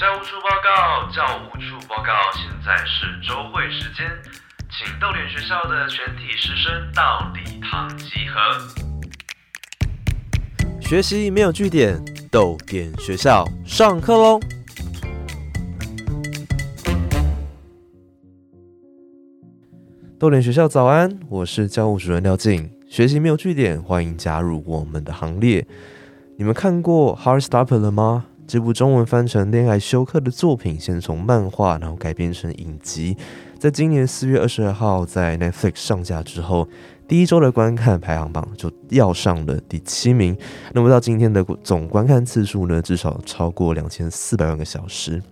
教务处报告，教务处报告，现在是周会时间，请逗点学校的全体师生到礼堂集合。学习没有据点，逗点学校上课喽！逗点学校早安，我是教务主任廖静。学习没有据点，欢迎加入我们的行列。你们看过《Heart Stopper》了吗？这部中文翻成《恋爱休克》的作品，先从漫画，然后改编成影集，在今年四月二十二号在 Netflix 上架之后，第一周的观看排行榜就要上了第七名。那么到今天的总观看次数呢，至少超过两千四百万个小时。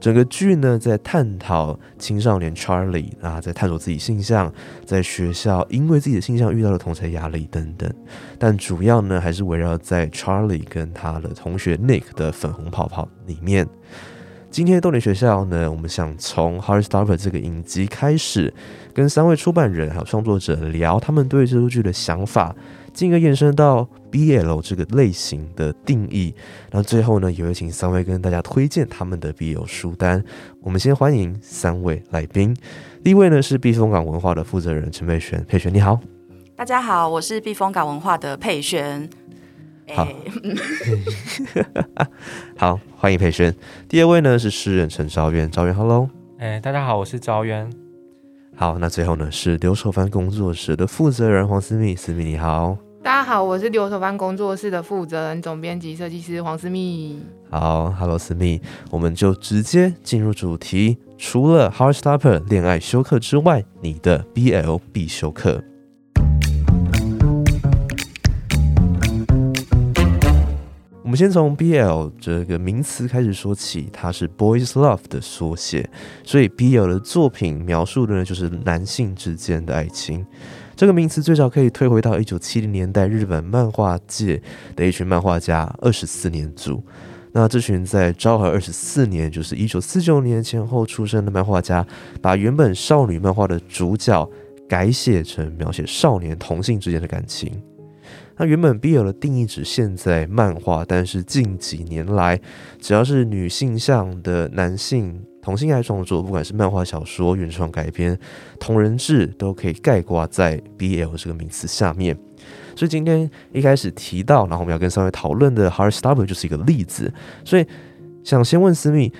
整个剧呢，在探讨青少年 Charlie 啊，在探索自己性向，在学校因为自己的性向遇到了同才压力等等，但主要呢，还是围绕在 Charlie 跟他的同学 Nick 的粉红泡泡里面。今天的动力学校呢，我们想从《Heart Stopper》这个影集开始，跟三位出版人还有创作者聊他们对这部剧的想法。进而延伸到 BL 这个类型的定义，然后最后呢，也会请三位跟大家推荐他们的 BL 书单。我们先欢迎三位来宾。第一位呢是避风港文化的负责人陈佩璇，佩璇你好。大家好，我是避风港文化的佩璇。好，好，欢迎佩璇。第二位呢是诗人陈昭渊，昭渊，Hello。哎，大家好，我是昭渊。好，那最后呢是留守番工作室的负责人黄思密，思密你好。大家好，我是留守番工作室的负责人、总编辑、设计师黄思密。好，Hello，思密，我们就直接进入主题。除了 Heart Stopper 恋爱休克之外，你的 BL 必修课。我们先从 BL 这个名词开始说起，它是 Boys Love 的缩写，所以 BL 的作品描述的呢就是男性之间的爱情。这个名词最早可以推回到一九七零年代日本漫画界的一群漫画家二十四年组。那这群在昭和二十四年，就是一九四九年前后出生的漫画家，把原本少女漫画的主角改写成描写少年同性之间的感情。那原本 BL 的定义指现在漫画，但是近几年来，只要是女性向的男性。同性爱创作，不管是漫画、小说、原创改编、同人志，都可以概括在 BL 这个名词下面。所以今天一开始提到，然后我们要跟三位讨论的《Heart Stopper》就是一个例子。所以想先问思密，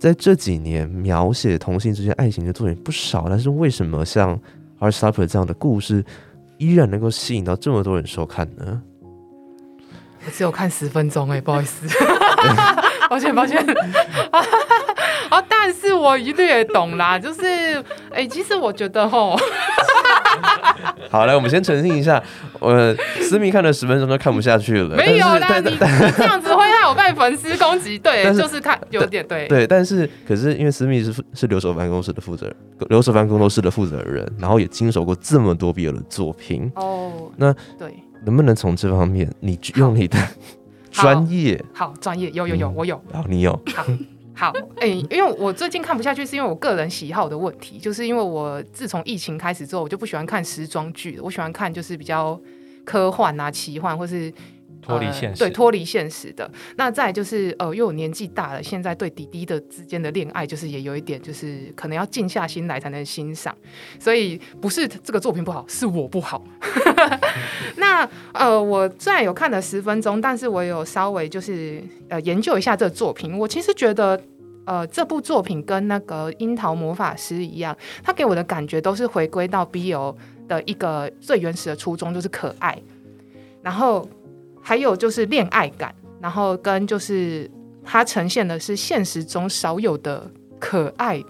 在这几年描写同性之间爱情的作品不少，但是为什么像《Heart Stopper》这样的故事依然能够吸引到这么多人收看呢？我只有看十分钟，哎，不好意思，抱歉，抱歉。哦，但是我一律也懂啦，就是，哎，其实我觉得吼，好来，我们先澄清一下，我思密看了十分钟都看不下去了，没有啦，你这样子会害我被粉丝攻击，对，就是看有点对，对，但是可是因为思密是是留守办公室的负责人，留守办公室的负责人，然后也经手过这么多 BL 的作品，哦，那对，能不能从这方面，你用你的专业，好，专业，有有有，我有，然后你有，好。好，哎，因为我最近看不下去，是因为我个人喜好的问题，就是因为我自从疫情开始之后，我就不喜欢看时装剧，我喜欢看就是比较科幻啊、奇幻或是。脱离现实，对脱离现实的。那再就是，呃，因为我年纪大了，现在对弟弟的之间的恋爱，就是也有一点，就是可能要静下心来才能欣赏。所以不是这个作品不好，是我不好。那呃，我虽然有看了十分钟，但是我有稍微就是呃研究一下这个作品。我其实觉得，呃，这部作品跟那个《樱桃魔法师》一样，它给我的感觉都是回归到 BL 的一个最原始的初衷，就是可爱。然后。还有就是恋爱感，然后跟就是它呈现的是现实中少有的可爱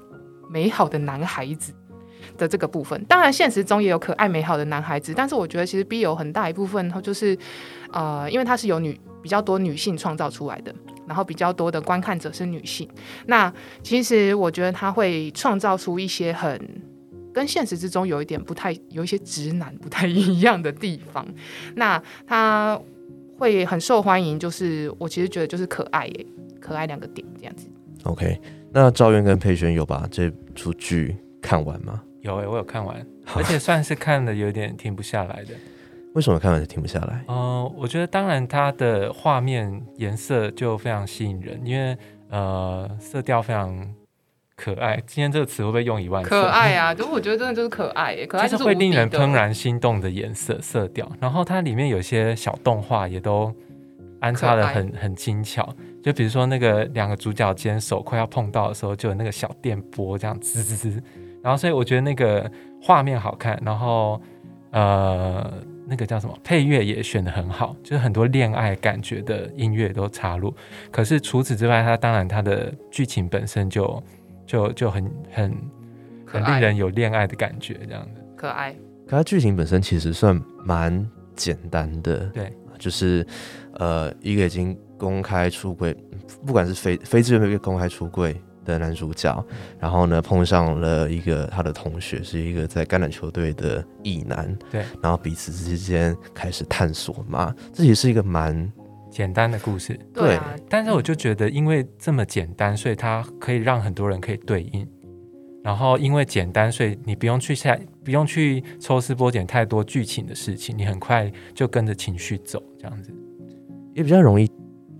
美好的男孩子的这个部分。当然，现实中也有可爱美好的男孩子，但是我觉得其实 B 有很大一部分，就是呃，因为它是由女比较多女性创造出来的，然后比较多的观看者是女性。那其实我觉得他会创造出一些很跟现实之中有一点不太有一些直男不太一样的地方。那他。会很受欢迎，就是我其实觉得就是可爱耶，可爱两个点这样子。OK，那赵渊跟佩璇有把这出剧看完吗？有诶，我有看完，而且算是看的有点停不下来的。为什么看完就停不下来？嗯，我觉得当然它的画面颜色就非常吸引人，因为呃色调非常可爱。今天这个词会不会用一万次？可爱啊！就我觉得真的就是可爱耶，可爱就是会令人怦然心动的颜色色调。然后它里面有些小动画也都安插的很很精巧，就比如说那个两个主角间手快要碰到的时候，就有那个小电波这样滋滋滋。然后所以我觉得那个画面好看，然后呃那个叫什么配乐也选的很好，就是很多恋爱感觉的音乐都插入。可是除此之外，它当然它的剧情本身就就就很很很令人有恋爱的感觉这样的。可爱，可它剧情本身其实算蛮简单的，对，就是呃一个已经公开出柜，不管是非非自愿被公开出柜的男主角，然后呢碰上了一个他的同学，是一个在橄榄球队的异男，对，然后彼此之间开始探索嘛，这也是一个蛮简单的故事，对啊，但是我就觉得，因为这么简单，所以它可以让很多人可以对应。然后因为简单，所以你不用去下，不用去抽丝剥茧太多剧情的事情，你很快就跟着情绪走，这样子。也比较容易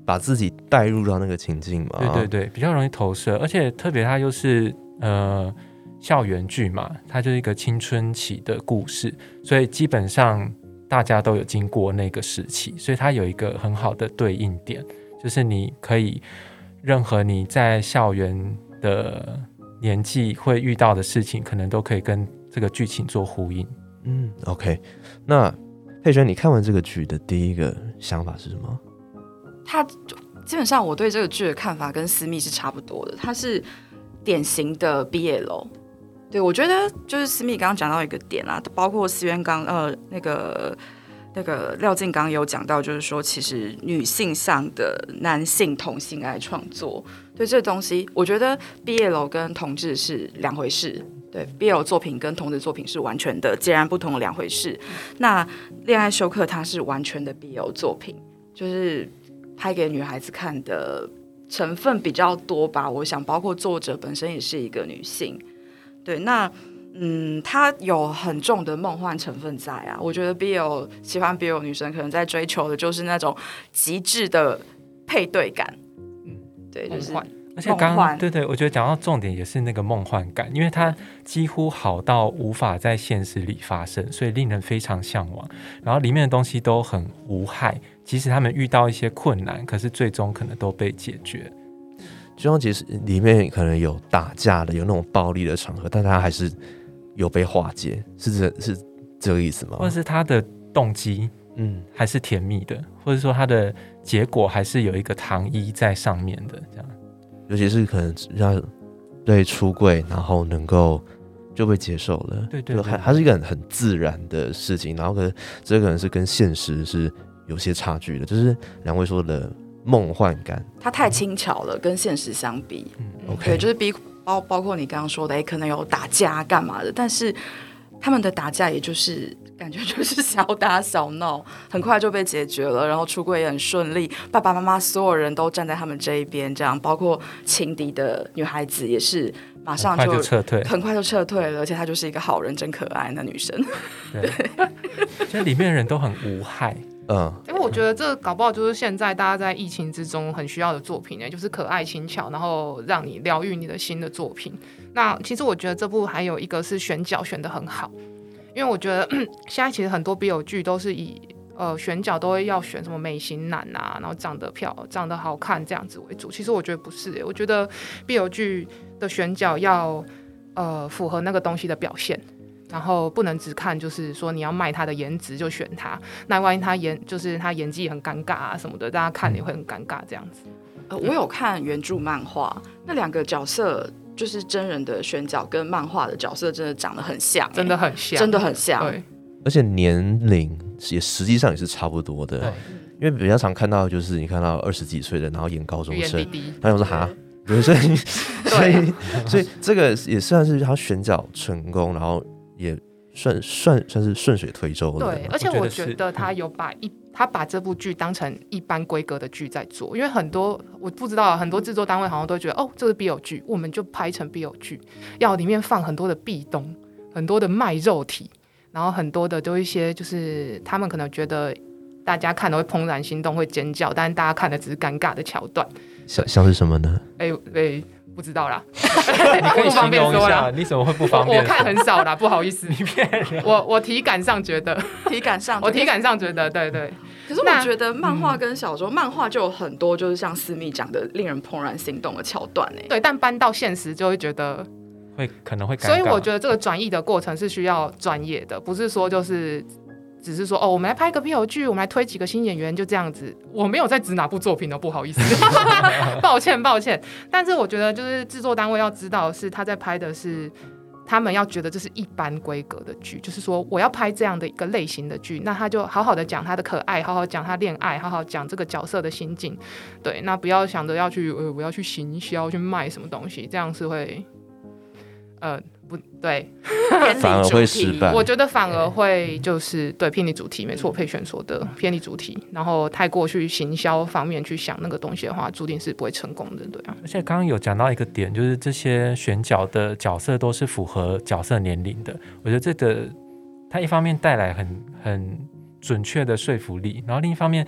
把自己带入到那个情境嘛。对对对，比较容易投射，而且特别它又是呃校园剧嘛，它就是一个青春期的故事，所以基本上大家都有经过那个时期，所以它有一个很好的对应点，就是你可以任何你在校园的年纪会遇到的事情，可能都可以跟这个剧情做呼应。嗯，OK。那佩璇，你看完这个剧的第一个想法是什么？他基本上我对这个剧的看法跟私密是差不多的，它是典型的 BL。对我觉得就是思密刚刚讲到一个点啊，包括思渊刚呃那个那个廖静刚有讲到，就是说其实女性向的男性同性爱创作，对这东西，我觉得 BL 跟同志是两回事。对 BL 作品跟同志作品是完全的截然不同的两回事。那恋爱休克它是完全的 BL 作品，就是拍给女孩子看的成分比较多吧。我想，包括作者本身也是一个女性，对，那嗯，它有很重的梦幻成分在啊。我觉得 BL 喜欢 BL 女生可能在追求的就是那种极致的配对感，嗯，对，就是而且刚梦幻对对，我觉得讲到重点也是那个梦幻感，因为它几乎好到无法在现实里发生，所以令人非常向往。然后里面的东西都很无害，即使他们遇到一些困难，可是最终可能都被解决。就像其实里面可能有打架的，有那种暴力的场合，但他还是有被化解，是这是这个意思吗或？者是他的动机嗯，还是甜蜜的，或者说他的结果还是有一个糖衣在上面的，这样。尤其是可能让对出柜，然后能够就被接受了，对对还还是一个很很自然的事情，然后可能这可能是跟现实是有些差距的，就是两位说的梦幻感它太轻巧了，跟现实相比，嗯，，OK，对，就是比包包括你刚刚说的，哎，可能有打架干嘛的，但是他们的打架也就是感觉就是小打小闹，很快就被解决了，然后出柜也很顺利，爸爸妈妈所有人都站在他们这一边，这样包括情敌的女孩子也是马上就就撤退。很快就撤退了，而且她就是一个好人，真可爱那女生。对，就里面的人都很无害。嗯，因为我觉得这搞不好就是现在大家在疫情之中很需要的作品呢，就是可爱轻巧，然后让你疗愈你的心的作品。那其实我觉得这部还有一个是选角选的很好，因为我觉得 现在其实很多 BL 剧都是以呃选角都会要选什么美型男啊，然后长得漂长得好看这样子为主。其实我觉得不是耶，我觉得 BL 剧的选角要呃符合那个东西的表现。然后不能只看，就是说你要卖他的颜值就选他，那万一他演就是他演技很尴尬啊什么的，大家看也会很尴尬这样子。呃，我有看原著漫画，那两个角色就是真人的选角跟漫画的角色真的长得很像、真的欸很像，真的很像。对，而且年龄也实际上也是差不多的，对，因为比较常看到就是你看到二十几岁的，然后演高中生他想说哈，对，所以 所以 所以这个也算是他选角成功，然后也算算算是顺水推舟了。对，而且我我觉得他有把一他把这部剧当成一般规格的剧在做，因为很多我不知道很多制作单位好像都觉得哦，这是 BL 剧，我们就拍成 BL 剧，要里面放很多的壁咚，很多的卖肉体，然后很多的都一些就是他们可能觉得大家看了会怦然心动，会尖叫，但是大家看的只是尴尬的桥段。像像是什么呢？哎、哎、不知道啦，你可以 不方形容一便说啦下，你怎么会不方便我？看很少啦，不好意思。你骗人。我我体感上觉得，体感上，我体感上觉得，对对，可是我那觉得漫画跟小说，漫画就有很多就是像思密讲的令人怦然心动的桥段哎。对，但搬到现实就会觉得，会可能会所以我觉得这个转译的过程是需要专业的，不是说就是只是说哦，我们来拍个 BL 剧，我们来推几个新演员，就这样子。我没有在指哪部作品哦，不好意思，抱歉抱歉。但是我觉得就是制作单位要知道是他在拍的是。他们要觉得这是一般规格的剧，就是说我要拍这样的一个类型的剧，那他就好好的讲他的可爱，好好讲他恋爱，好好讲这个角色的心境，对，那不要想着要去呃我要去行销去卖什么东西，这样是会呃不对，偏离反而主题会失败我觉得反而会就是对偏离主题，没错，佩璇说的偏离主题，然后太过去行销方面去想那个东西的话，注定是不会成功的，对啊。而且刚刚有讲到一个点，就是这些选角的角色都是符合角色年龄的。我觉得这个它一方面带来很很准确的说服力，然后另一方面，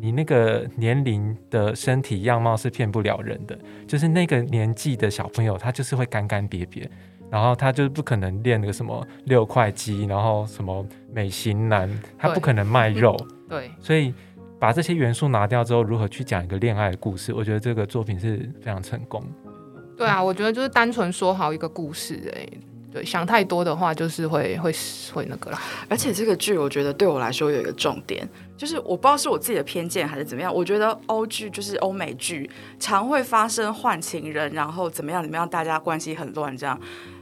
你那个年龄的身体样貌是骗不了人的。就是那个年纪的小朋友，他就是会干干瘪瘪，然后他就是不可能练那个什么六块肌，然后什么美型男，他不可能卖肉。对，所以把这些元素拿掉之后，如何去讲一个恋爱的故事？我觉得这个作品是非常成功。对啊，我觉得就是单纯说好一个故事、哎，对，想太多的话就是会会会那个啦。而且这个剧，我觉得对我来说有一个重点，就是我不知道是我自己的偏见还是怎么样，我觉得欧剧就是欧美剧，常会发生换情人，然后怎么样怎么样，大家关系很乱这样。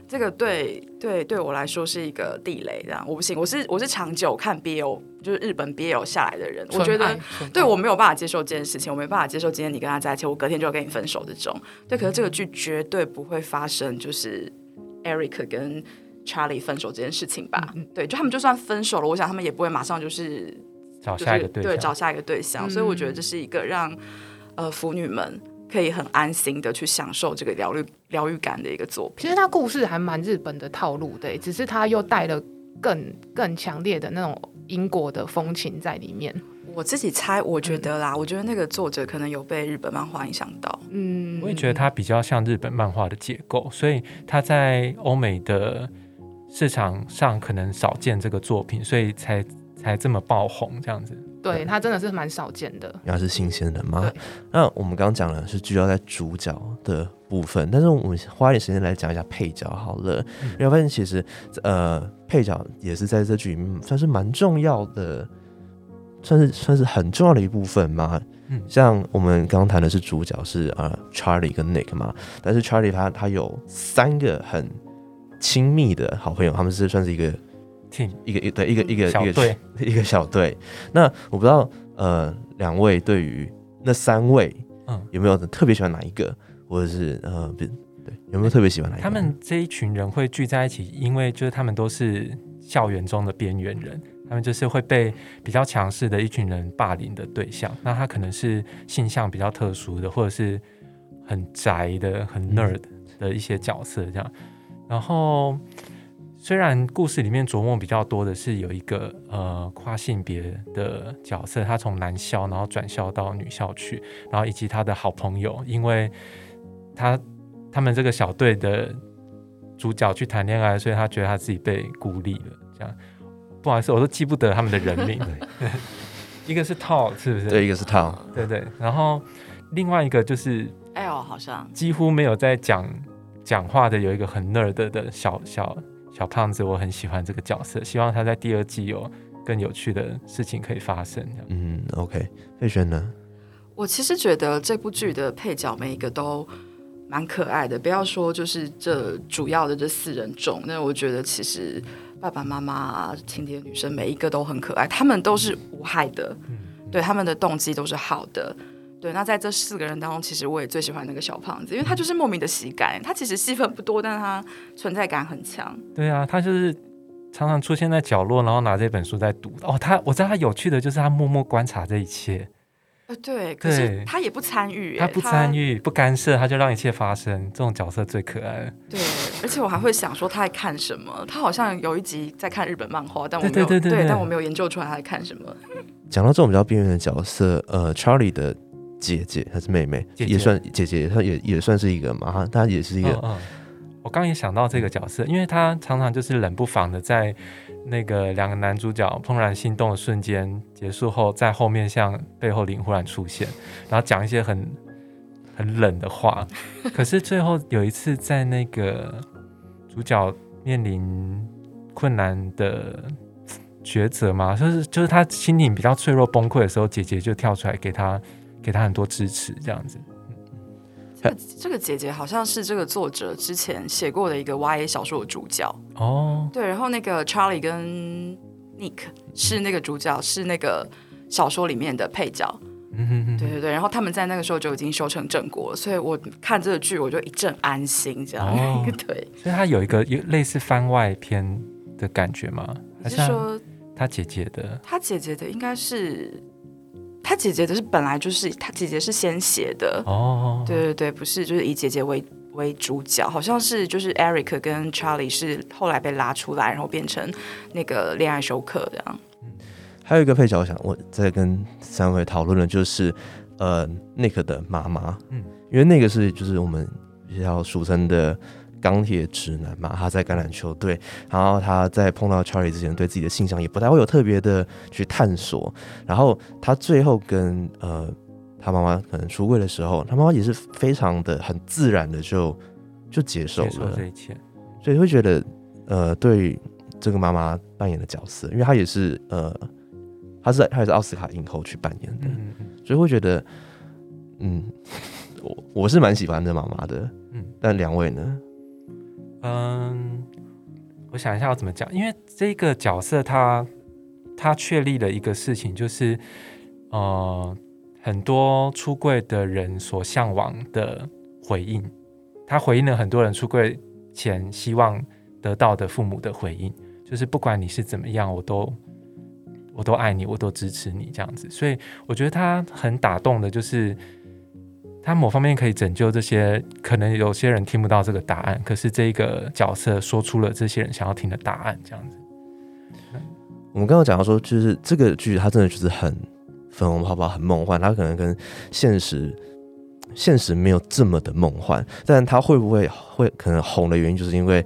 这个对对对我来说是一个地雷，这样我不行。我是我是长久看 BL，就是日本 BL 下来的人，我觉得对我没有办法接受这件事情，我没办法接受今天你跟他在一起，我隔天就要跟你分手这种。对，可是这个剧绝对不会发生，就是 Eric 跟 Charlie 分手这件事情吧？对，就他们就算分手了，我想他们也不会马上就是找就是下一个对象，找下一个对象，所以我觉得这是一个让呃腐女们可以很安心的去享受这个疗愈疗愈感的一个作品。其实它故事还蛮日本的套路的、只是它又带了更更强烈的那种英国的风情在里面。我自己猜，我觉得啦，我觉得那个作者可能有被日本漫画影响到。嗯，我也觉得它比较像日本漫画的结构，所以它在欧美的市场上可能少见这个作品，所以才才这么爆红这样子。对它真的是蛮少见的。原来是新鲜人吗？那我们刚刚讲了是聚焦在主角的部分，但是我们花一点时间来讲一下配角好了。因为我发现其实呃配角也是在这剧里面算是蛮重要的，算是算是很重要的一部分嘛。嗯像我们刚刚谈的是主角是呃 Charlie 跟 Nick 嘛，但是 Charlie 他他有三个很亲密的好朋友，他们是算是一个 team 一个一对一个一个一个小队 一个小队。那我不知道呃两位对于那三位，嗯有没有特别喜欢哪一个，或者是呃不对有没有特别喜欢哪一个？他们这一群人会聚在一起，因为就是他们都是校园中的边缘人，他们就是会被比较强势的一群人霸凌的对象。那他可能是性向比较特殊的，或者是很宅的、很 nerd 的一些角色这样。然后虽然故事里面琢磨比较多的是有一个呃跨性别的角色，他从男校然后转校到女校去，然后以及他的好朋友，因为他他们这个小队的主角去谈恋爱，所以他觉得他自己被孤立了。这样，不好意思，我都记不得他们的人名。一个是 Tall，是不是？对，一个是 Tom，对对。然后另外一个就是 L，好像几乎没有在讲讲话的，有一个很 nerd 的小小小胖子，我很喜欢这个角色，希望他在第二季有更有趣的事情可以发生。嗯，OK，费轩呢？我其实觉得这部剧的配角每一个都蛮可爱的，不要说就是这主要的这四人众，那我觉得其实爸爸妈妈啊、情敌女生每一个都很可爱，他们都是无害的，对他们的动机都是好的。对，那在这四个人当中，其实我也最喜欢那个小胖子，因为他就是莫名的喜感。他其实戏份不多，但是他存在感很强。对啊，他就是常常出现在角落，然后拿这本书在读。哦，他我知道他有趣的就是他默默观察这一切，呃，对，可是他也不参与耶，他不参与、不干涉，他就让一切发生。这种角色最可爱了。对，而且我还会想说他在看什么。他好像有一集在看日本漫画，但我没有对对对对对但我没有研究出来他在看什么。讲到这种比较边缘的角色，呃，Charlie 的姐姐还是妹妹，姐姐也算姐姐，她也也算是一个嘛，她她也是一个，嗯嗯，我刚刚也想到这个角色，因为他常常就是冷不防的在那个两个男主角怦然心动的瞬间结束后，在后面向背后灵忽然出现，然后讲一些很很冷的话。可是最后有一次在那个主角面临困难的抉择嘛，就是就是他心灵比较脆弱崩溃的时候，姐姐就跳出来给他给他很多支持，这样子。这个这个姐姐好像是这个作者之前写过的一个 YA 小说的主角。哦，对，然后那个 Charlie 跟 Nick 是那个主角，是那个小说里面的配角。嗯哼哼，对对对，然后他们在那个时候就已经修成正果了，所以我看这个剧我就一阵安心，这样。哦 对，所以他有一个有类似番外篇的感觉吗？还是说他姐姐的？他姐姐的应该是他姐姐的是本来就是他姐姐是先写的，哦，对对对，不是就是以姐姐为为主角，好像是就是 Eric 跟 Charlie 是后来被拉出来，然后变成那个恋爱休克这样。还有一个配角，我想我在跟三位讨论的就是，呃，Nick 的妈妈，嗯。嗯，因为那个是就是我们比较俗称的钢铁直男嘛，他在橄榄球队，然后他在碰到 Charlie 之前，对自己的性向也不太会有特别的去探索，然后他最后跟呃他妈妈可能出柜的时候，他妈妈也是非常的很自然的就就接受接受了，这一切。所以会觉得，呃，对这个妈妈扮演的角色，因为她也是呃，她是她也是奥斯卡影后去扮演的，嗯嗯所以会觉得，嗯，我我是蛮喜欢这妈妈的，嗯嗯，但两位呢？嗯，我想一下要怎么讲，因为这个角色他他确立了一个事情，就是呃，很多出柜的人所向往的回应，他回应了很多人出柜前希望得到的父母的回应，就是不管你是怎么样，我都我都爱你，我都支持你这样子。所以我觉得他很打动的，就是他某方面可以拯救这些可能有些人听不到这个答案，可是这个角色说出了这些人想要听的答案，这样子。我们刚刚讲到说，就是这个剧它真的就是很粉红泡泡，很梦幻，它可能跟现实现实没有这么的梦幻，但它会不会会可能红的原因，就是因为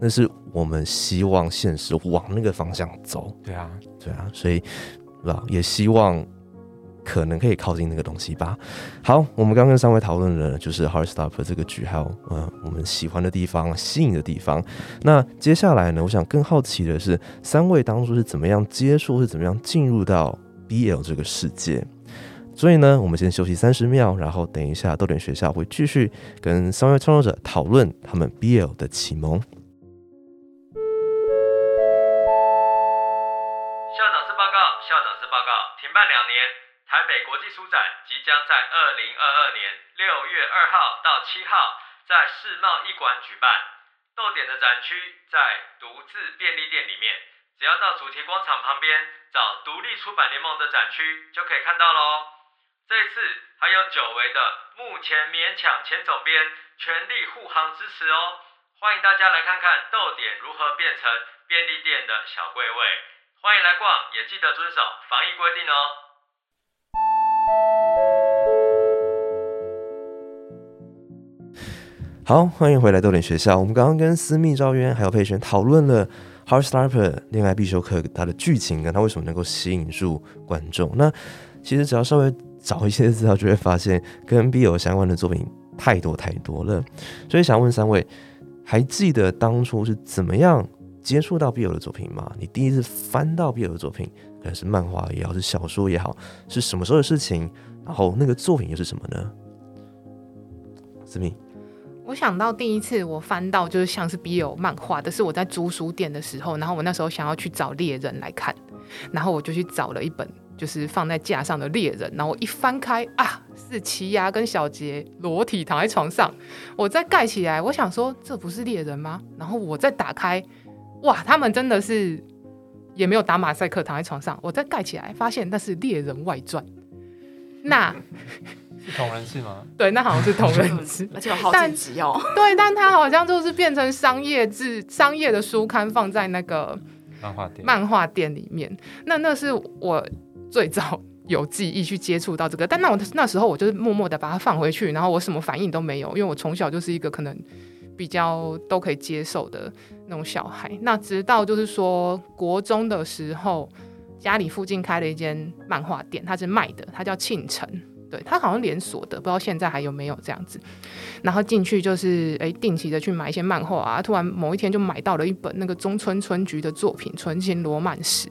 那是我们希望现实往那个方向走。对啊，对啊，所以对吧？也希望可能可以靠近那个东西吧。好，我们刚跟三位讨论了就是《Heartstopper》这个剧，还有呃我们喜欢的地方、吸引的地方。那接下来呢，我想更好奇的是，三位当初是怎么样接触，是怎么样进入到 BL 这个世界？所以呢，我们先休息三十秒，然后等一下豆点学校会继续跟三位创作者讨论他们 BL 的启蒙。北国际书展即将在二零二二年六月二号到七号在世贸艺馆举办。豆点的展区在独自便利店里面，只要到主题广场旁边找独立出版联盟的展区就可以看到喽。这次还有久违的目前勉强前总编全力护航支持哦，欢迎大家来看看豆点如何变成便利店的小柜位。欢迎来逛，也记得遵守防疫规定哦。好，欢迎回来豆点学校。我们刚刚跟私密赵渊还有佩璇讨论了《Heartstopper》恋爱必修课它的剧情跟它为什么能够吸引住观众。那其实只要稍微找一些资料，就会发现跟 BL 相关的作品太多太多了。所以想问三位，还记得当初是怎么样接触到 BL 的作品吗？你第一次翻到 BL 的作品，可能是漫画也好，是小说也好，是什么时候的事情？然后那个作品又是什么呢？思密。我想到第一次我翻到就是像是 BL 漫画的是我在租书店的时候，然后我那时候想要去找猎人来看，然后我就去找了一本就是放在架上的猎人，然后我一翻开啊，是奇牙跟小杰裸体躺在床上，我再盖起来，我想说这不是猎人吗？然后我再打开，哇，他们真的是也没有打马赛克躺在床上，我再盖起来发现那是猎人外传。那 是同人志吗？对，那好像是同人志，而且有好但几集哦。对，但它好像就是变成商业制、商业的书刊放在那个漫画店。漫画店里面。那那是我最早有记忆去接触到这个，但那我那时候我就是默默的把它放回去，然后我什么反应都没有，因为我从小就是一个可能比较都可以接受的那种小孩。那直到就是说国中的时候，家里附近开了一间漫画店，它是卖的，它叫庆城。对，它好像连锁的，不知道现在还有没有这样子。然后进去就是诶，定期的去买一些漫画啊。突然某一天就买到了一本那个中村春菊的作品《纯情罗曼史》。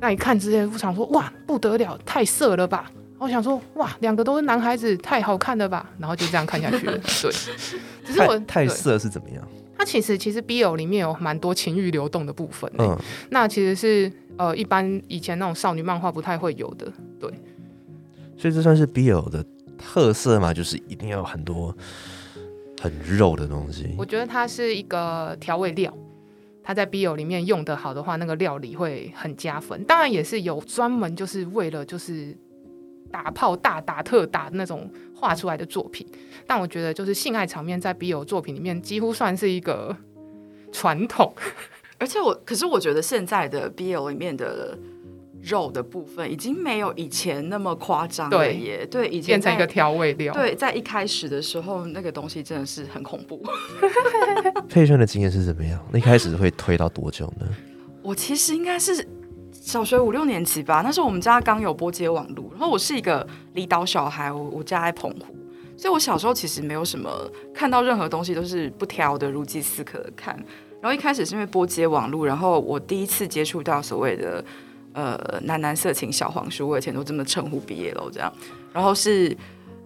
那一看之前，我想说哇，不得了，太色了吧！我想说哇，两个都是男孩子，太好看了吧！然后就这样看下去了。对，只是我太色是怎么样？它其实其实 BL 里面有蛮多情欲流动的部分、欸，嗯，那其实是呃一般以前那种少女漫画不太会有的。对，所以这算是 BL 的特色嘛？就是一定要有很多很肉的东西。我觉得它是一个调味料，它在 BL 里面用的好的话，那个料理会很加分。当然也是有专门就是为了就是打炮大打特打那种画出来的作品，但我觉得就是性爱场面在 BL 作品里面几乎算是一个传统。而且我，可是我觉得现在的 BL 里面的肉的部分已经没有以前那么夸张了对耶。对，以前变成一个调味料，对，在一开始的时候，那个东西真的是很恐怖。佩轩的经验是怎么样？那一开始会推到多久呢？我其实应该是小学五六年级吧，那时候我们家刚有播接网络，然后我是一个离岛小孩，我我家在澎湖，所以我小时候其实没有什么看到任何东西都是不挑的，如饥似渴的看。然后一开始是因为播接网络，然后我第一次接触到所谓的呃男男色情小黄书，我以前都这么称呼毕业了这样，然后是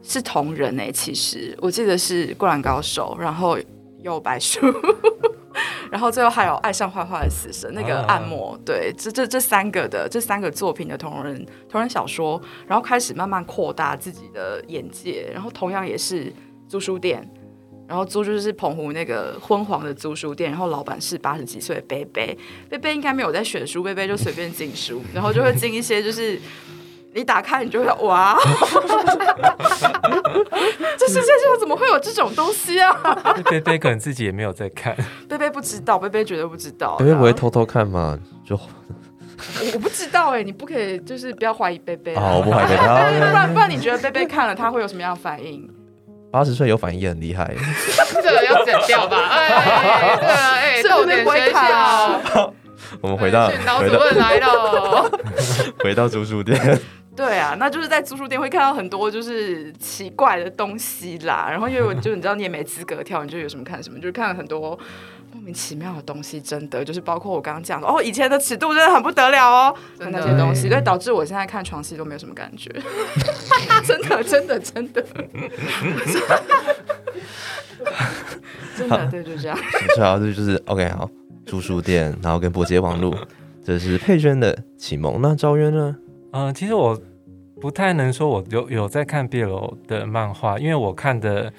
是同人哎、其实我记得是《灌篮高手》，然后有白书。然后最后还有爱上坏坏的死神那个啊暗魔，对，这这这三个的这三个作品的同人同人小说，然后开始慢慢扩大自己的眼界，然后同样也是租书店，然后租就是澎湖那个昏黄的租书店，然后老板是八十几岁的贝贝，贝贝应该没有在选书，贝贝就随便进书，然后就会进一些就是。你打开，你就会哇！这世界上怎么会有这种东西啊？贝贝可能自己也没有在看，贝贝不知道，贝贝绝对不知道。贝贝不会偷偷看吗？就我我不知道哎、你不可以就是不要怀疑贝贝啊，我不怀疑 不。然不然你觉得贝贝看了他会有什么样的反应？八十岁有反应也很厉害。这个要剪掉吧？哎，这个哎，是逗不是不会点学看啊校，我们回到训导回到主任来了。回到租书店，对啊，那就是在租书店会看到很多就是奇怪的东西啦。然后因为我就你知道你也没资格跳，你就有什么看什么，就是看了很多莫名其妙的东西，真的就是包括我刚刚讲的哦，以前的尺度真的很不得了哦，那些东西，对，导致我现在看床戏都没有什么感觉，真的真的真的，真的对，就这样。主要这就是 OK 好，租书店，然后跟波接网路，这是佩娟的启蒙。那赵渊呢？嗯、其实我不太能说我有有在看 BL 的漫画，因为我看的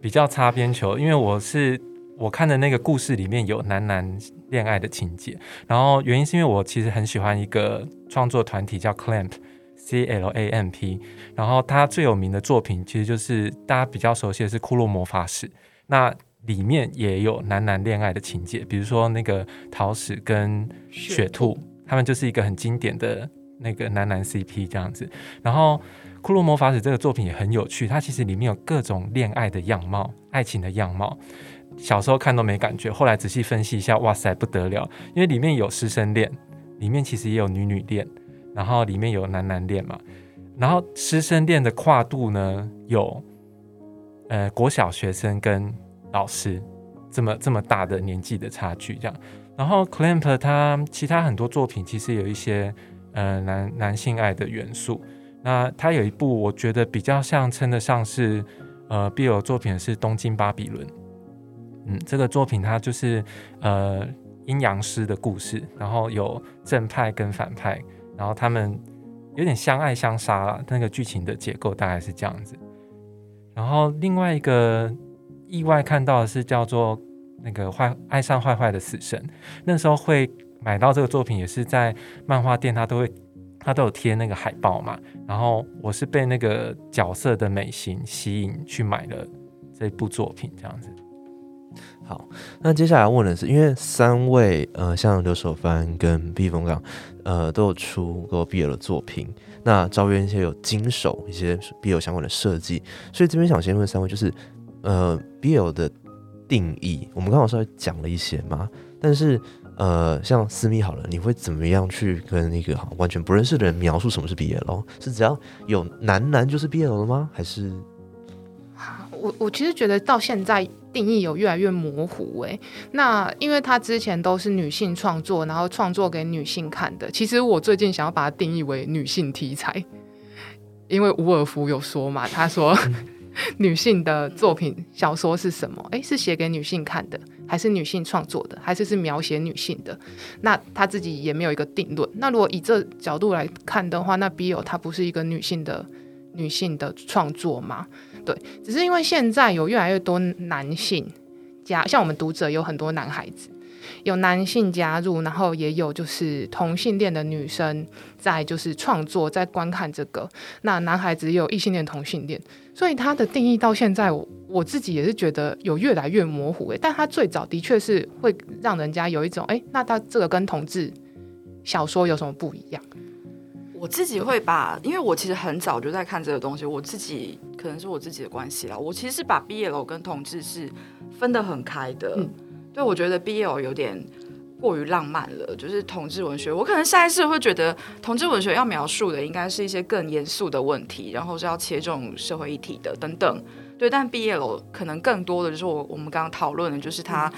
比较擦边球，因为我是我看的那个故事里面有男男恋爱的情节，然后原因是因为我其实很喜欢一个创作团体叫 Clamp。C L A M P，然后他最有名的作品其实就是大家比较熟悉的是《库洛魔法使》，那里面也有男男恋爱的情节，比如说那个桃矢跟雪兔，他们就是一个很经典的那个男男 CP 这样子。然后《库洛魔法使》这个作品也很有趣，它其实里面有各种恋爱的样貌、爱情的样貌。小时候看都没感觉，后来仔细分析一下，哇塞，不得了！因为里面有师生恋，里面其实也有女女恋，然后里面有男男恋嘛。然后师生恋的跨度呢，有呃国小学生跟老师这么这么大的年纪的差距这样。然后 Clamp 他其他很多作品其实有一些呃男男性爱的元素。那他有一部我觉得比较像称得上是呃 BL 作品是《东京巴比伦》。嗯，这个作品它就是呃阴阳师的故事，然后有正派跟反派，然后他们有点相爱相杀，那个剧情的结构大概是这样子。然后另外一个意外看到的是叫做那个坏爱上坏坏的死神，那时候会买到这个作品，也是在漫画店，它都会他都有贴那个海报嘛，然后我是被那个角色的美型吸引去买了这部作品，这样子。好，那接下来问的是，因为三位呃，像刘守藩跟毕凤刚，呃，都有出过 BL 的作品，那招约一些有经手一些 BL 相关的设计，所以这边想先问三位，就是呃，BL 的定义，我们刚好稍微讲了一些嘛，但是呃，像私密好了，你会怎么样去跟那个完全不认识的人描述什么是毕业楼是只要有男男就是毕业楼了吗？还是？我我其实觉得到现在定义有越来越模糊诶。那因为他之前都是女性创作，然后创作给女性看的。其实我最近想要把它定义为女性题材，因为伍尔夫有说嘛，他说 女性的作品小说是什么？诶，是写给女性看的，还是女性创作的，还是是描写女性的？那他自己也没有一个定论。那如果以这角度来看的话，那 BL 它不是一个女性的女性的创作吗？对，只是因为现在有越来越多男性加，像我们读者有很多男孩子，有男性加入，然后也有就是同性恋的女生在就是创作，在观看这个。那男孩子也有异性恋、同性恋，所以它的定义到现在，我我自己也是觉得有越来越模糊诶。但他最早的确是会让人家有一种哎，那他这个跟同志小说有什么不一样？我自己会把，因为我其实很早就在看这个东西，我自己可能是我自己的关系啦。我其实是把 BL 跟同志是分得很开的。对，我觉得 BL 有点过于浪漫了，就是同志文学。我可能下一次会觉得同志文学要描述的应该是一些更严肃的问题，然后是要切中社会议题的等等。对，但 BL 可能更多的就是我我们刚刚讨论的，就是它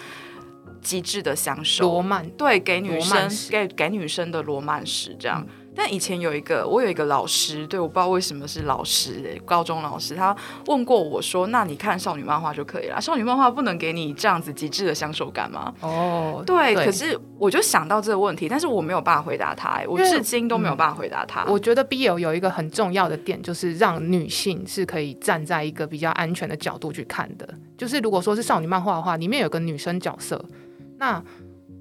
极致的享受，罗曼，对，给女生给给女生的罗曼史这样。但以前有一个，我有一个老师，对，我不知道为什么是老师，高中老师，他问过我说：“那你看少女漫画就可以了，少女漫画不能给你这样子极致的享受感吗？”哦，对，可是我就想到这个问题，但是我没有办法回答他，我至今都没有办法回答他。我觉得 BL 有一个很重要的点，就是让女性是可以站在一个比较安全的角度去看的。就是如果说是少女漫画的话，里面有个女生角色，那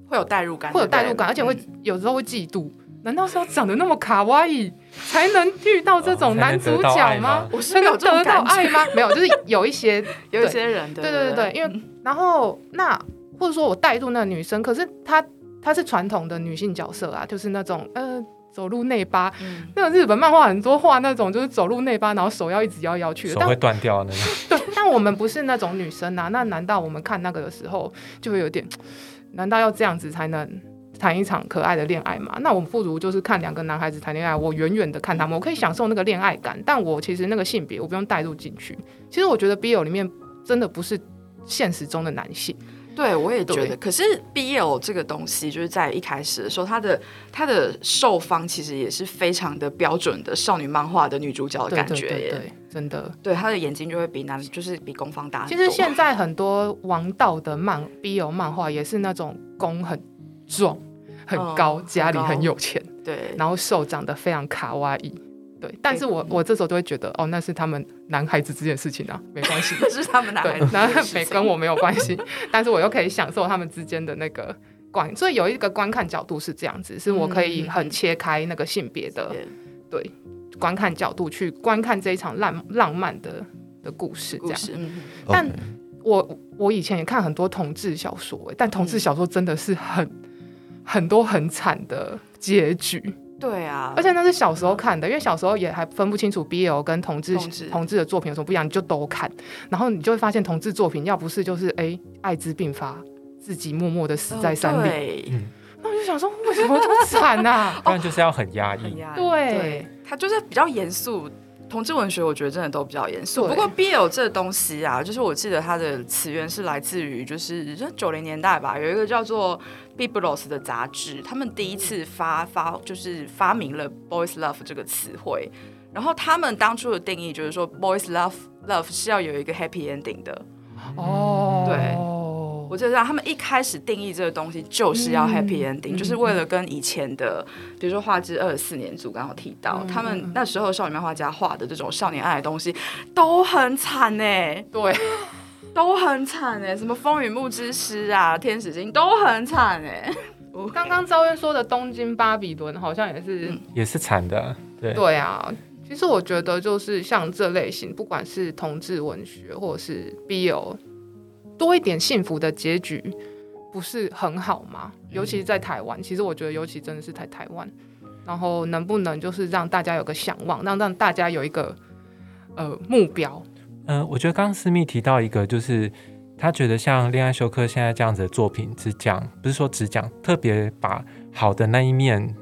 会有代入感，会有代入感，而且会有时候会嫉妒。难道是要长得那么卡哇伊才能遇到这种男主角吗？我是有得到爱吗？没有，就是有一些有一些人，对对对对，因为然后那或者说我带入那个女生，可是她她是传统的女性角色啊，就是那种呃走路内八，那个日本漫画很多画那种就是走路内八，然后手要一直摇摇去，手会断掉那种。对，但我们不是那种女生啊，那难道我们看那个的时候就会有点？难道要这样子才能？谈一场可爱的恋爱嘛？那我们不如就是看两个男孩子谈恋爱，我远远的看他们，我可以享受那个恋爱感，但我其实那个性别我不用带入进去。其实我觉得 BL 里面真的不是现实中的男性。对，我也觉得。可是 BL 这个东西，就是在一开始的时候，它的它的受方其实也是非常的标准的少女漫画的女主角的感觉耶。对，真的。对，她的眼睛就会比男，就是比攻方大。其实现在很多王道的漫 BL 漫画也是那种攻很壮。很高，家里很有钱，对，然后瘦长得非常卡哇伊，对。但是我我这时候就会觉得，哦，那是他们男孩子之间的事情啊，没关系，是他们男孩子，那没跟我没有关系。但是我又可以享受他们之间的那个观，所以有一个观看角度是这样子，是我可以很切开那个性别的对观看角度去观看这一场浪浪漫的的故事，这样。但我我以前也看很多同志小说，但同志小说真的是很。很多很惨的结局，对啊，而且那是小时候看的，因为小时候也还分不清楚 BL 跟同志同志。的作品有什么不一样，你就都看，然后你就会发现同志作品要不是就是哎艾滋病发，自己默默的死在山里，那我就想说为什么这么惨啊？不然就是要很压抑，对，他就是比较严肃。同志文学，我觉得真的都比较严肃。不过 BL 这东西啊，就是我记得它的词源是来自于，就是九零年代吧，有一个叫做 Biblos 的杂志，他们第一次发发就是发明了 Boys Love 这个词汇。然后他们当初的定义就是说，Boys Love Love 是要有一个 Happy Ending 的。哦，对。我就知道他们一开始定义这个东西就是要 happy ending，就是为了跟以前的，比如说画质二十四年组刚好提到，他们那时候少女漫画家画的这种少年爱的东西都很惨呢，对，都很惨哎，什么风雨木之师啊，天使心都很惨哎。刚刚赵渊说的《东京巴比伦》好像也是，嗯也是惨的，对，对啊。其实我觉得就是像这类型，不管是同志文学或者是 BL，多一点幸福的结局，不是很好吗？尤其是在台湾，其实我觉得尤其真的是在台湾，然后能不能就是让大家有个向往，让让大家有一个呃目标，嗯、我觉得刚刚思密提到一个，就是他觉得像恋爱休克现在这样子的作品，只讲不是说只讲，特别把好的那一面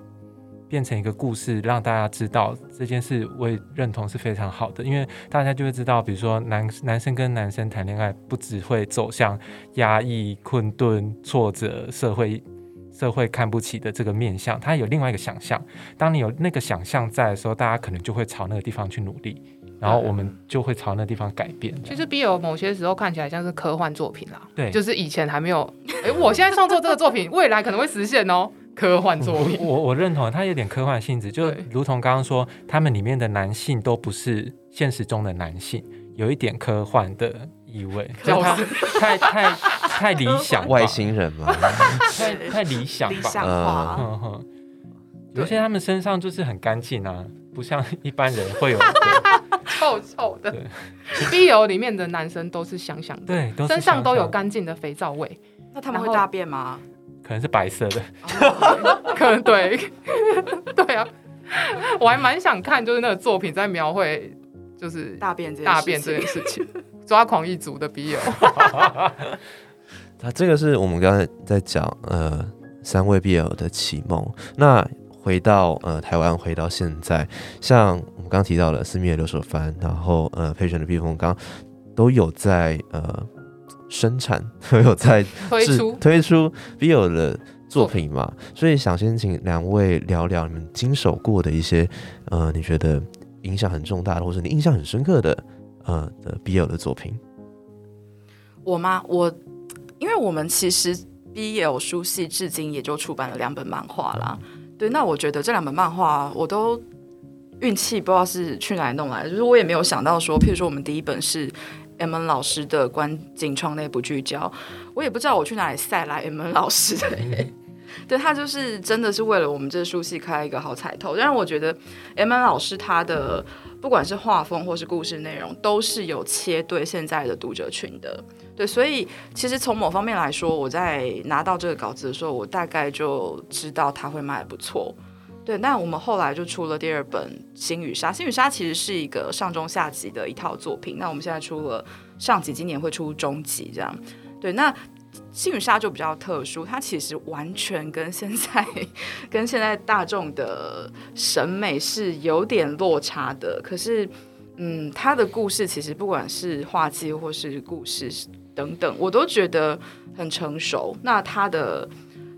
变成一个故事，让大家知道这件事，我也认同是非常好的，因为大家就会知道，比如说男男生跟男生谈恋爱，不只会走向压抑、困顿、挫折、社会。社会看不起的这个面向，他有另外一个想象。当你有那个想象在的时候，大家可能就会朝那个地方去努力，然后我们就会朝那个地方改变。其实 BL 某些时候看起来像是科幻作品啦，对就是以前还没有，哎、我现在创作这个作品，未来可能会实现哦，科幻作品。我我认同，它有点科幻性质，就如同刚刚说，他们里面的男性都不是现实中的男性，有一点科幻的意味，就他太太太理想，外星人嘛，太太理想吧，理想化。嗯哼，有些他们身上就是很干净啊，不像一般人会有。臭臭的对。BL 里面的男生都是香香的，对，身上都有干净的肥皂味，那他们会大便吗？可能是白色的，可能对，对啊，我还蛮想看，就是那个作品在描绘，就是大便这件大便这事情件事情，抓狂一族的 BL，那这个是我们刚才在讲呃三位 BL 的启蒙。那回到呃台湾，回到现在，像我们刚刚提到了斯密的刘守番，然后呃佩璇的避风港，都有在呃生产，都 有在制推出推出 BL 的作品嘛。所以想先请两位聊聊你们经手过的一些呃你觉得影响很重大的，或者你印象很深刻的呃的 BL 的作品。我吗？我因为我们其实 BL 书系至今也就出版了两本漫画啦。对，那我觉得这两本漫画我都运气不知道是去哪里弄来的，就是我也没有想到说，譬如说我们第一本是 M N 老师的观景窗内不聚焦，我也不知道我去哪里塞来 M N 老师。对他就是真的是为了我们这书系开一个好彩头，但是我觉得 M N 老师他的不管是画风或是故事内容，都是有切对现在的读者群的。对，所以其实从某方面来说，我在拿到这个稿子的时候，我大概就知道他会卖的不错。对，那我们后来就出了第二本《星与沙》，《星与沙》其实是一个上中下集的一套作品。那我们现在出了上集，今年会出中集，这样。对，那《星与沙》就比较特殊，它其实完全跟现在跟现在大众的审美是有点落差的。可是，嗯，它的故事其实不管是画技或是故事等等，我都觉得很成熟。那它的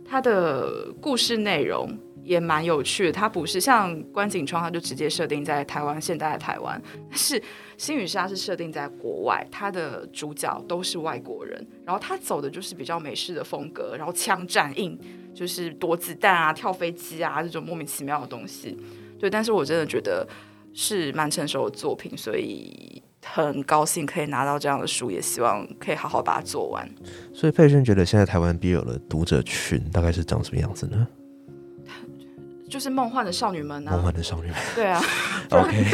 它的故事内容也蛮有趣的，它不是像关景窗，它就直接设定在台湾，现代的台湾，但 是星与沙是设定在国外，它的主角都是外国人，然后他走的就是比较美式的风格，然后枪战硬，就是躲子弹啊、跳飞机啊这种莫名其妙的东西。对，但是我真的觉得是蛮成熟的作品，所以很高兴可以拿到这样的书，也希望可以好好把它做完。所以佩轩觉得现在台湾 BL 的读者群大概是长什么样子呢？就是梦幻的少女们梦啊，幻的少女们。对啊，OK，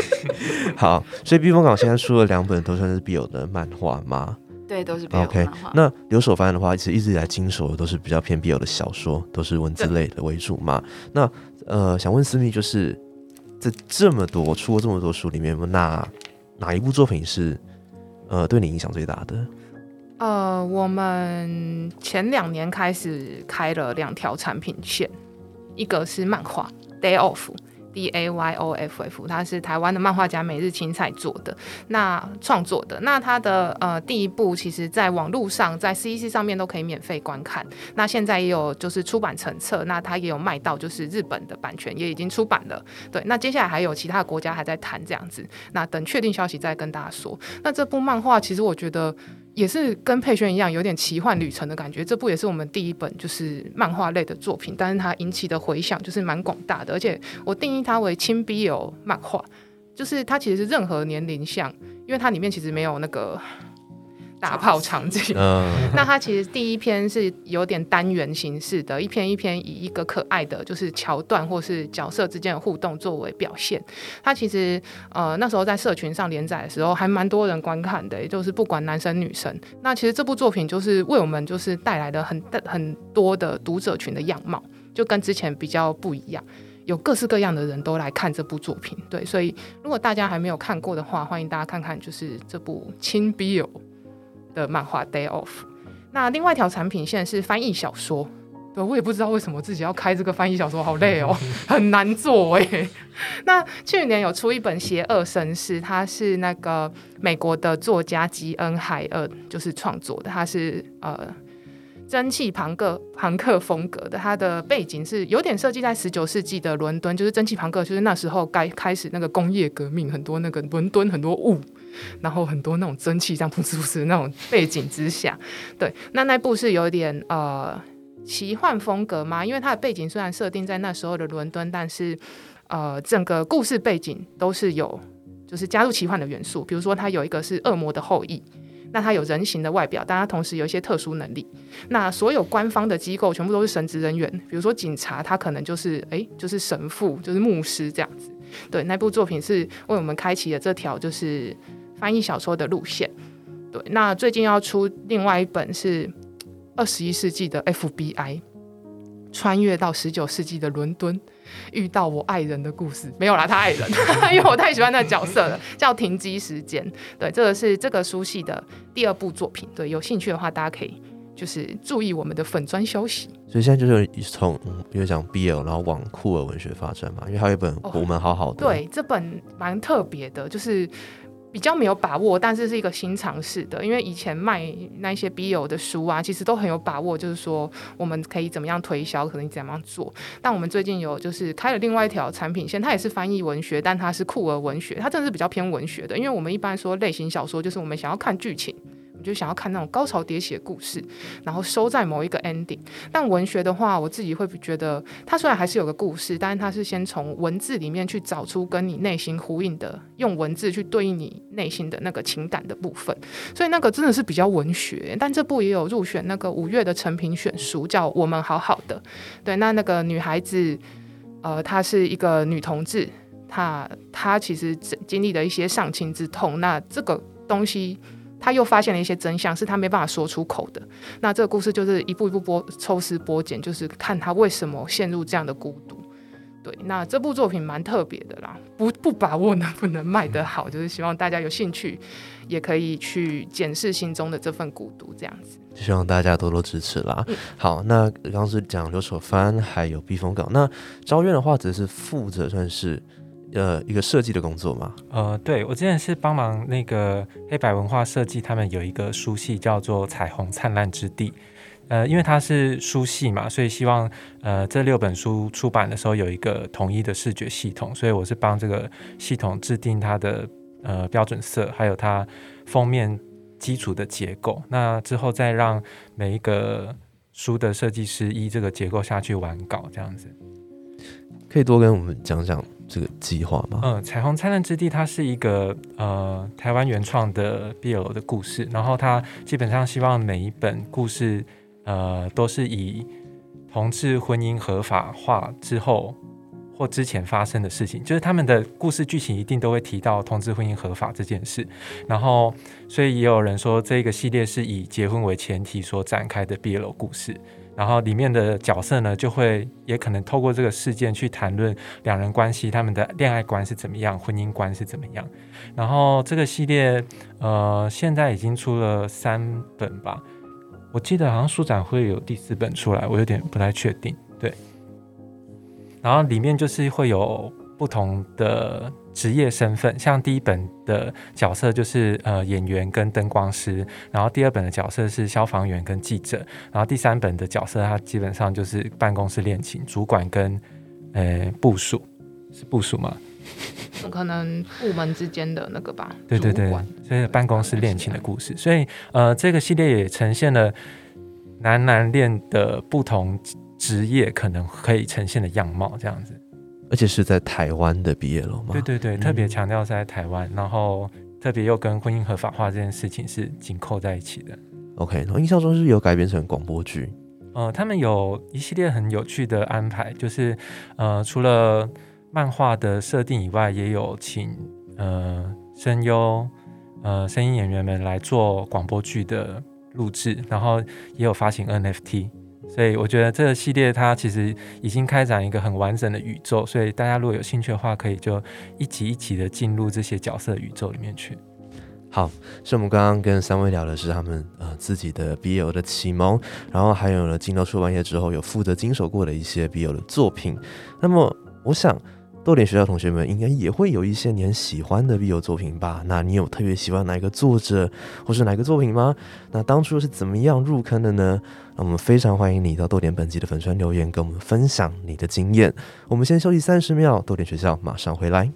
好，所以避风港现在出了两本都算是必有的漫画吗对，都是画。那留守番的话，其实一直以来经手的都是比较偏必有的小说，都是文字类的为主嘛。那呃，想问思密，就是在这么多出过这么多书里面，哪哪一部作品是呃对你影响最大的？呃，我们前两年开始开了两条产品线，一个是漫画《Day Off》。D A Y O F F，它是台湾的漫画家每日青菜做的，那创作的。那它的呃第一部，其实在网络上，在 CEC 上面都可以免费观看。那现在也有就是出版成册，那它也有卖到就是日本的版权也已经出版了。对，那接下来还有其他的国家还在谈这样子。那等确定消息再跟大家说。那这部漫画其实我觉得。也是跟佩轩一样，有点奇幻旅程的感觉。这部也是我们第一本就是漫画类的作品，但是它引起的回响就是蛮广大的。而且我定义它为亲笔友漫画，就是它其实是任何年龄向，因为它里面其实没有那个打炮场景。嗯，那它其实第一篇是有点单元形式的，一篇一篇以一个可爱的就是桥段或是角色之间的互动作为表现。它其实呃那时候在社群上连载的时候，还蛮多人观看的，也就是不管男生女生。那其实这部作品就是为我们就是带来了很 很多的读者群的样貌，就跟之前比较不一样。有各式各样的人都来看这部作品，对，所以如果大家还没有看过的话，欢迎大家看看，就是这部亲 BL 的漫画《Day Off》。那另外一条产品线是翻译小说，对我也不知道为什么自己要开这个翻译小说，好累哦，很难做哎。那去年有出一本《邪恶绅士》，他是那个美国的作家吉恩海尔就是创作的，他是呃。蒸汽朋克朋克风格的，它的背景是有点设计在十九世纪的伦敦，就是蒸汽朋克，就是那时候该开始那个工业革命，很多那个伦敦很多雾，然后很多那种蒸汽这样噗呲噗呲那种背景之下，对，那那部是有点呃奇幻风格嘛，因为它的背景虽然设定在那时候的伦敦，但是呃整个故事背景都是有就是加入奇幻的元素，比如说它有一个是恶魔的后裔。那他有人形的外表，但他同时有一些特殊能力。那所有官方的机构全部都是神职人员，比如说警察，他可能就是哎，就是神父，就是牧师这样子。对，那部作品是为我们开启了这条就是翻译小说的路线。对，那最近要出另外一本是二十一世纪的 FBI，穿越到十九世纪的伦敦。遇到我爱人的故事没有啦，他爱人，因为我太喜欢那个角色了，叫停机时间。对，这个是这个书系的第二部作品。对，有兴趣的话，大家可以就是注意我们的粉砖消息。所以现在就是从因为讲 BL，然后往酷儿文学发展嘛。因为还有一本我们好好的，对，这本蛮特别的，就是。比较没有把握，但是是一个新尝试的。因为以前卖那些 B 友的书啊，其实都很有把握，就是说我们可以怎么样推销，可能怎么样做。但我们最近有就是开了另外一条产品线，它也是翻译文学，但它是酷儿文学，它真的是比较偏文学的。因为我们一般说类型小说，就是我们想要看剧情。就想要看那种高潮迭起的故事，然后收在某一个 ending。但文学的话，我自己会觉得，它虽然还是有个故事，但是它是先从文字里面去找出跟你内心呼应的，用文字去对应你内心的那个情感的部分。所以那个真的是比较文学。但这部也有入选那个五月的成品选书，叫《我们好好的》。对，那那个女孩子，呃，她是一个女同志，她她其实经历了一些丧亲之痛。那这个东西。他又发现了一些真相，是他没办法说出口的。那这个故事就是一步一步剥抽丝剥茧，就是看他为什么陷入这样的孤独。对，那这部作品蛮特别的啦，不不把握能不能卖得好，就是希望大家有兴趣也可以去检视心中的这份孤独，这样子。希望大家多多支持啦。好，那刚刚是讲刘守番，还有避风港。那招院的话，只是负责算是。呃，一个设计的工作吗？呃，对我之前是帮忙那个黑白文化设计，他们有一个书系叫做《彩虹灿烂之地》。呃，因为它是书系嘛，所以希望呃这六本书出版的时候有一个统一的视觉系统，所以我是帮这个系统制定它的呃标准色，还有它封面基础的结构。那之后再让每一个书的设计师依这个结构下去完稿，这样子。可以多跟我们讲讲。这个计划吗？嗯，彩虹灿烂之地它是一个呃台湾原创的 BL 的故事，然后它基本上希望每一本故事呃都是以同志婚姻合法化之后或之前发生的事情，就是他们的故事剧情一定都会提到同志婚姻合法这件事，然后所以也有人说这个系列是以结婚为前提所展开的 BL 故事。然后里面的角色呢，就会也可能透过这个事件去谈论两人关系，他们的恋爱观是怎么样，婚姻观是怎么样。然后这个系列，呃，现在已经出了三本吧，我记得好像书展会有第四本出来，我有点不太确定。对，然后里面就是会有不同的。职业身份，像第一本的角色就是呃演员跟灯光师，然后第二本的角色是消防员跟记者，然后第三本的角色他基本上就是办公室恋情，主管跟呃部署是部署吗？可能部门之间的那个吧。对对对，所以办公室恋情的故事，所以呃这个系列也呈现了男男恋的不同职业可能可以呈现的样貌，这样子。而且是在台湾的毕业楼吗？对对对，特别强调在台湾，然后特别又跟婚姻合法化这件事情是紧扣在一起的。OK，我印象中是有改编成广播剧。呃，他们有一系列很有趣的安排，就是呃，除了漫画的设定以外，也有请呃声优、呃声音演员们来做广播剧的录制，然后也有发行 NFT。所以我觉得这个系列它其实已经开展一个很完整的宇宙，所以大家如果有兴趣的话，可以就一集一集的进入这些角色宇宙里面去。好，是我们刚刚跟三位聊的是他们呃自己的 BL 的启蒙，然后还有呢进到出版业之后有负责经手过的一些 BL 的作品。那么我想豆点学校同学们应该也会有一些你很喜欢的 BL 作品吧？那你有特别喜欢哪一个作者或是哪个作品吗？那当初是怎么样入坑的呢？那我们非常欢迎你到豆点本集的粉圈留言，跟我们分享你的经验。我们先休息三十秒，豆点学校马上回来。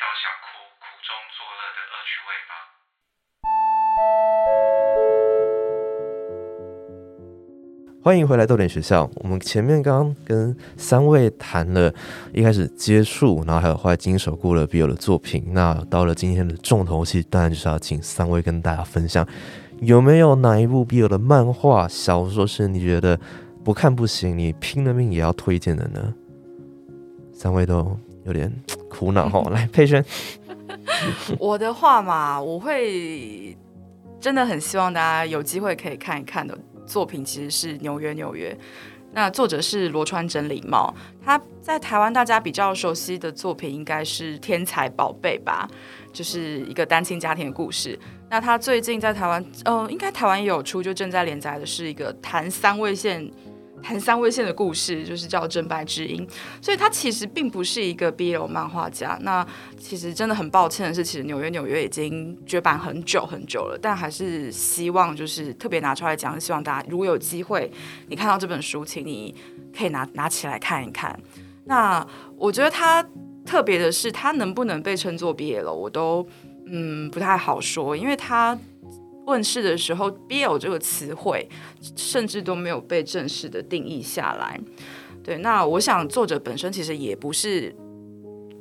到想哭、苦中作乐的恶趣味吧。欢迎回来豆点学校。我们前面刚刚跟三位谈了一开始接触，然后还有后来经手过了 BL 的作品。那到了今天的重头戏，当然就是要请三位跟大家分享，有没有哪一部 BL 的漫画、小说是你觉得不看不行，你拼了命也要推荐的呢？三位都有点苦恼哈。来，佩轩，我的话嘛，我会真的很希望大家有机会可以看一看的作品，其实是《纽约纽约》。那作者是罗川真理茂，他在台湾大家比较熟悉的作品应该是《天才宝贝》吧，就是一个单亲家庭的故事。那他最近在台湾，呃，应该台湾也有出，就正在连载的是一个谈三位线。谈三位线的故事，就是叫《真白之音》，所以他其实并不是一个 BL 漫画家。那其实真的很抱歉的是，其实纽约纽约已经绝版很久很久了，但还是希望就是特别拿出来讲，希望大家如果有机会，你看到这本书，请你可以拿拿起来看一看。那我觉得他特别的是，他能不能被称作 BL，我都嗯不太好说，因为他问世的时候，BL 这个词汇甚至都没有被正式的定义下来。对，那我想作者本身其实也不是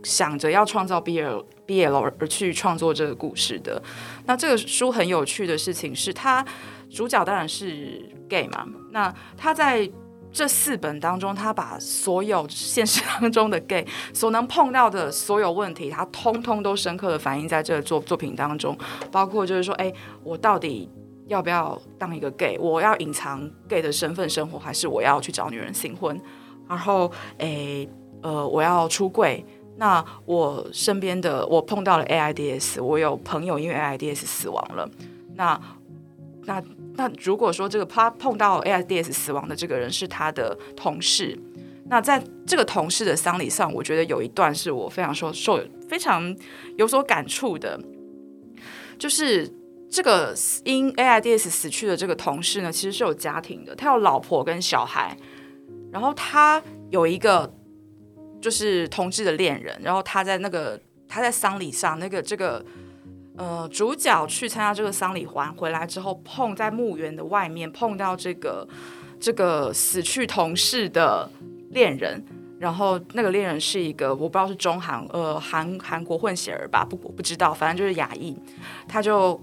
想着要创造 BL BL 而而去创作这个故事的。那这个书很有趣的事情是，他主角当然是 gay 嘛，那他在这四本当中，他把所有现实当中的 gay 所能碰到的所有问题，他通通都深刻的反映在这个作作品当中，包括就是说，哎，我到底要不要当一个 gay？我要隐藏 gay 的身份生活，还是我要去找女人新婚？然后，诶，呃，我要出柜。那我身边的我碰到了 AIDS，我有朋友因为 AIDS 死亡了。那那那如果说这个他碰到 AIDS 死亡的这个人是他的同事，那在这个同事的丧礼上，我觉得有一段是我非常受受非常有所感触的，就是这个因 AIDS 死去的这个同事呢，其实是有家庭的，他有老婆跟小孩，然后他有一个。就是同志的恋人，然后他在那个他在丧礼上，那个这个呃主角去参加这个丧礼完回来之后，碰在墓园的外面碰到这个这个死去同事的恋人，然后那个恋人是一个我不知道是中韩呃韩韩国混血儿吧，不我不知道，反正就是亚裔，他就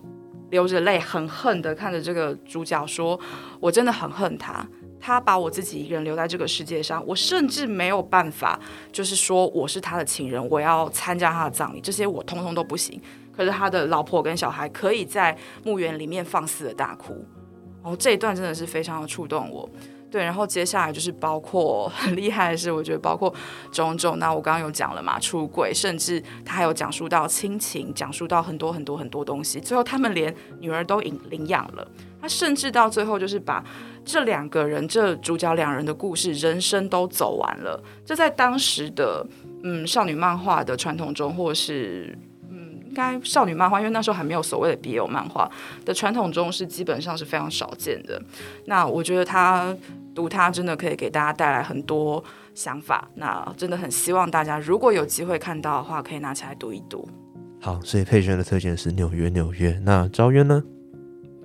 流着泪很恨的看着这个主角说：“我真的很恨他。”他把我自己一个人留在这个世界上，我甚至没有办法，就是说我是他的情人，我要参加他的葬礼，这些我通通都不行。可是他的老婆跟小孩可以在墓园里面放肆的大哭，然后这一段真的是非常的触动我。对，然后接下来就是包括很厉害的是，我觉得包括种种。那我刚刚有讲了嘛，出轨，甚至他还有讲述到亲情，讲述到很多很多很多东西。最后他们连女儿都领领养了，他甚至到最后就是把这两个人，这主角两人的故事，人生都走完了。这在当时的嗯少女漫画的传统中，或是应该少女漫画，因为那时候还没有所谓的 BL 漫画的传统中是基本上是非常少见的。那我觉得他读它真的可以给大家带来很多想法。那真的很希望大家如果有机会看到的话，可以拿起来读一读。好，所以佩轩的推荐是《纽约纽约》，那招渊呢？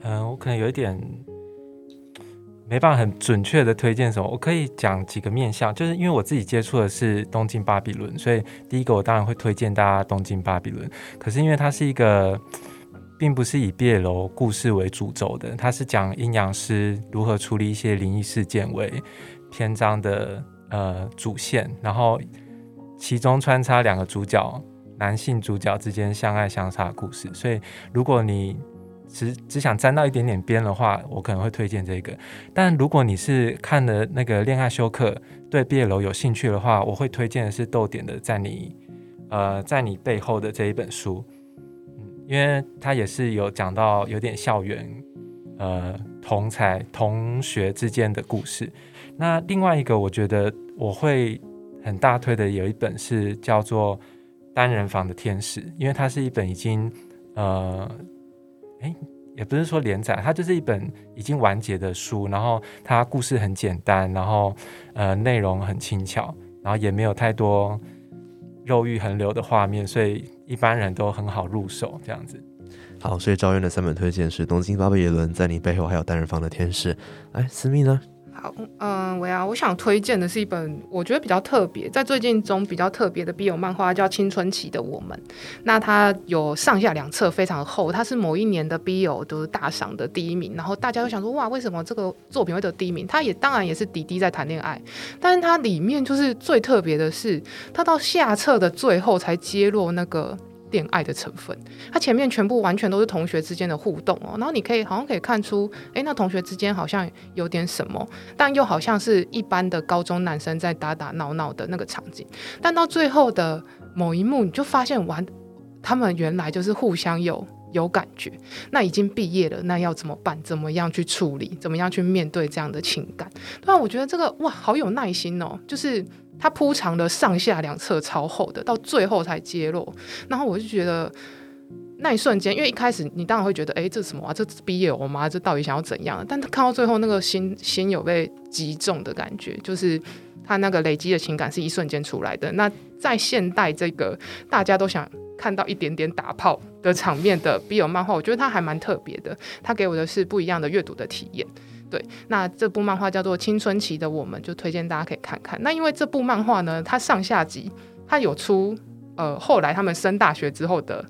嗯，我可能有一点没办法很准确的推荐什么，我可以讲几个面向，就是因为我自己接触的是东京巴比伦，所以第一个我当然会推荐大家东京巴比伦。可是因为它是一个并不是以毕业楼故事为主轴的，它是讲阴阳师如何处理一些灵异事件为篇章的呃主线，然后其中穿插两个主角男性主角之间相爱相杀的故事，所以如果你只只想沾到一点点边的话，我可能会推荐这个。但如果你是看了那个恋爱休克，对毕业楼有兴趣的话，我会推荐的是豆点的在你呃在你背后的这一本书，嗯，因为它也是有讲到有点校园呃同才同学之间的故事。那另外一个我觉得我会很大推的有一本是叫做单人房的天使，因为它是一本已经呃。哎，也不是说连载，它就是一本已经完结的书，然后它故事很简单，然后呃内容很轻巧，然后也没有太多肉欲横流的画面，所以一般人都很好入手这样子。好，所以赵渊的三本推荐是《东京巴比伦》，在你背后还有单人房的天使。哎，思密呢？好，嗯，我要我想推荐的是一本我觉得比较特别，在最近中比较特别的 BL 漫画，叫《青春期的我们》。那它有上下两册，非常厚。它是某一年的 BL 都是大赏的第一名，然后大家都想说，哇，为什么这个作品会得第一名？它也当然也是迪迪在谈恋爱，但是它里面就是最特别的是，它到下册的最后才揭露那个。恋爱的成分，它前面全部完全都是同学之间的互动哦，然后你可以好像可以看出，哎，那同学之间好像有点什么，但又好像是一般的高中男生在打打闹闹的那个场景，但到最后的某一幕，你就发现完，他们原来就是互相有有感觉，那已经毕业了，那要怎么办？怎么样去处理？怎么样去面对这样的情感？对啊，我觉得这个哇，好有耐心哦，就是。它铺长的上下两侧超厚的，到最后才揭露。然后我就觉得那一瞬间，因为一开始你当然会觉得，哎，这什么啊？这毕业我妈这到底想要怎样？但他看到最后那个心心有被击中的感觉，就是他那个累积的情感是一瞬间出来的。那在现代这个大家都想看到一点点打炮的场面的 BL 漫画，我觉得它还蛮特别的。它给我的是不一样的阅读的体验。对，那这部漫画叫做《青春期的我们》，就推荐大家可以看看。那因为这部漫画呢，它上下集它有出呃后来他们升大学之后的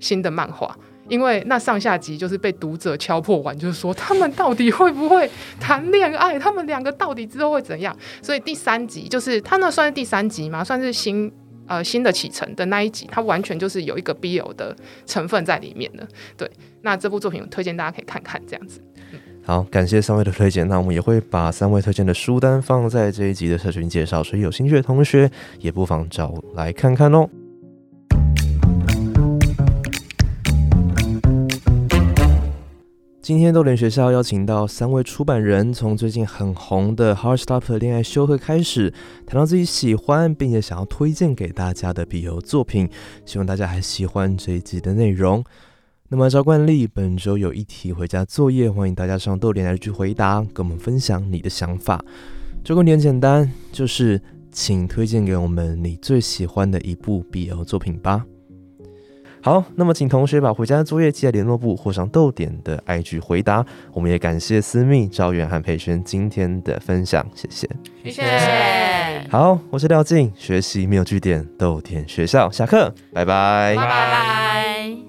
新的漫画，因为那上下集就是被读者敲破完，就是说他们到底会不会谈恋爱，他们两个到底之后会怎样？所以第三集就是它那算是第三集吗？算是新呃新的启程的那一集，它完全就是有一个 BL 的成分在里面的。对，那这部作品推荐大家可以看看，这样子。好，感谢三位的推荐。那我们也会把三位推荐的书单放在这一集的社群介绍，所以有兴趣的同学也不妨找来看看哦。今天豆联学校邀请到三位出版人，从最近很红的《Heart Stop》的恋爱休克》开始，谈到自己喜欢并且想要推荐给大家的笔友作品，希望大家还喜欢这一集的内容。那么按照惯例，本周有一题回家作业，欢迎大家上豆点来去回答，跟我们分享你的想法。这个点简单，就是请推荐给我们你最喜欢的一部 BL 作品吧。好，那么请同学把回家作业寄在联络部或上豆点的 IG 回答。我们也感谢思密、赵远和培轩今天的分享，谢谢，谢谢。好，我是廖静，学习没有据点，豆点学校下课，拜拜，拜拜。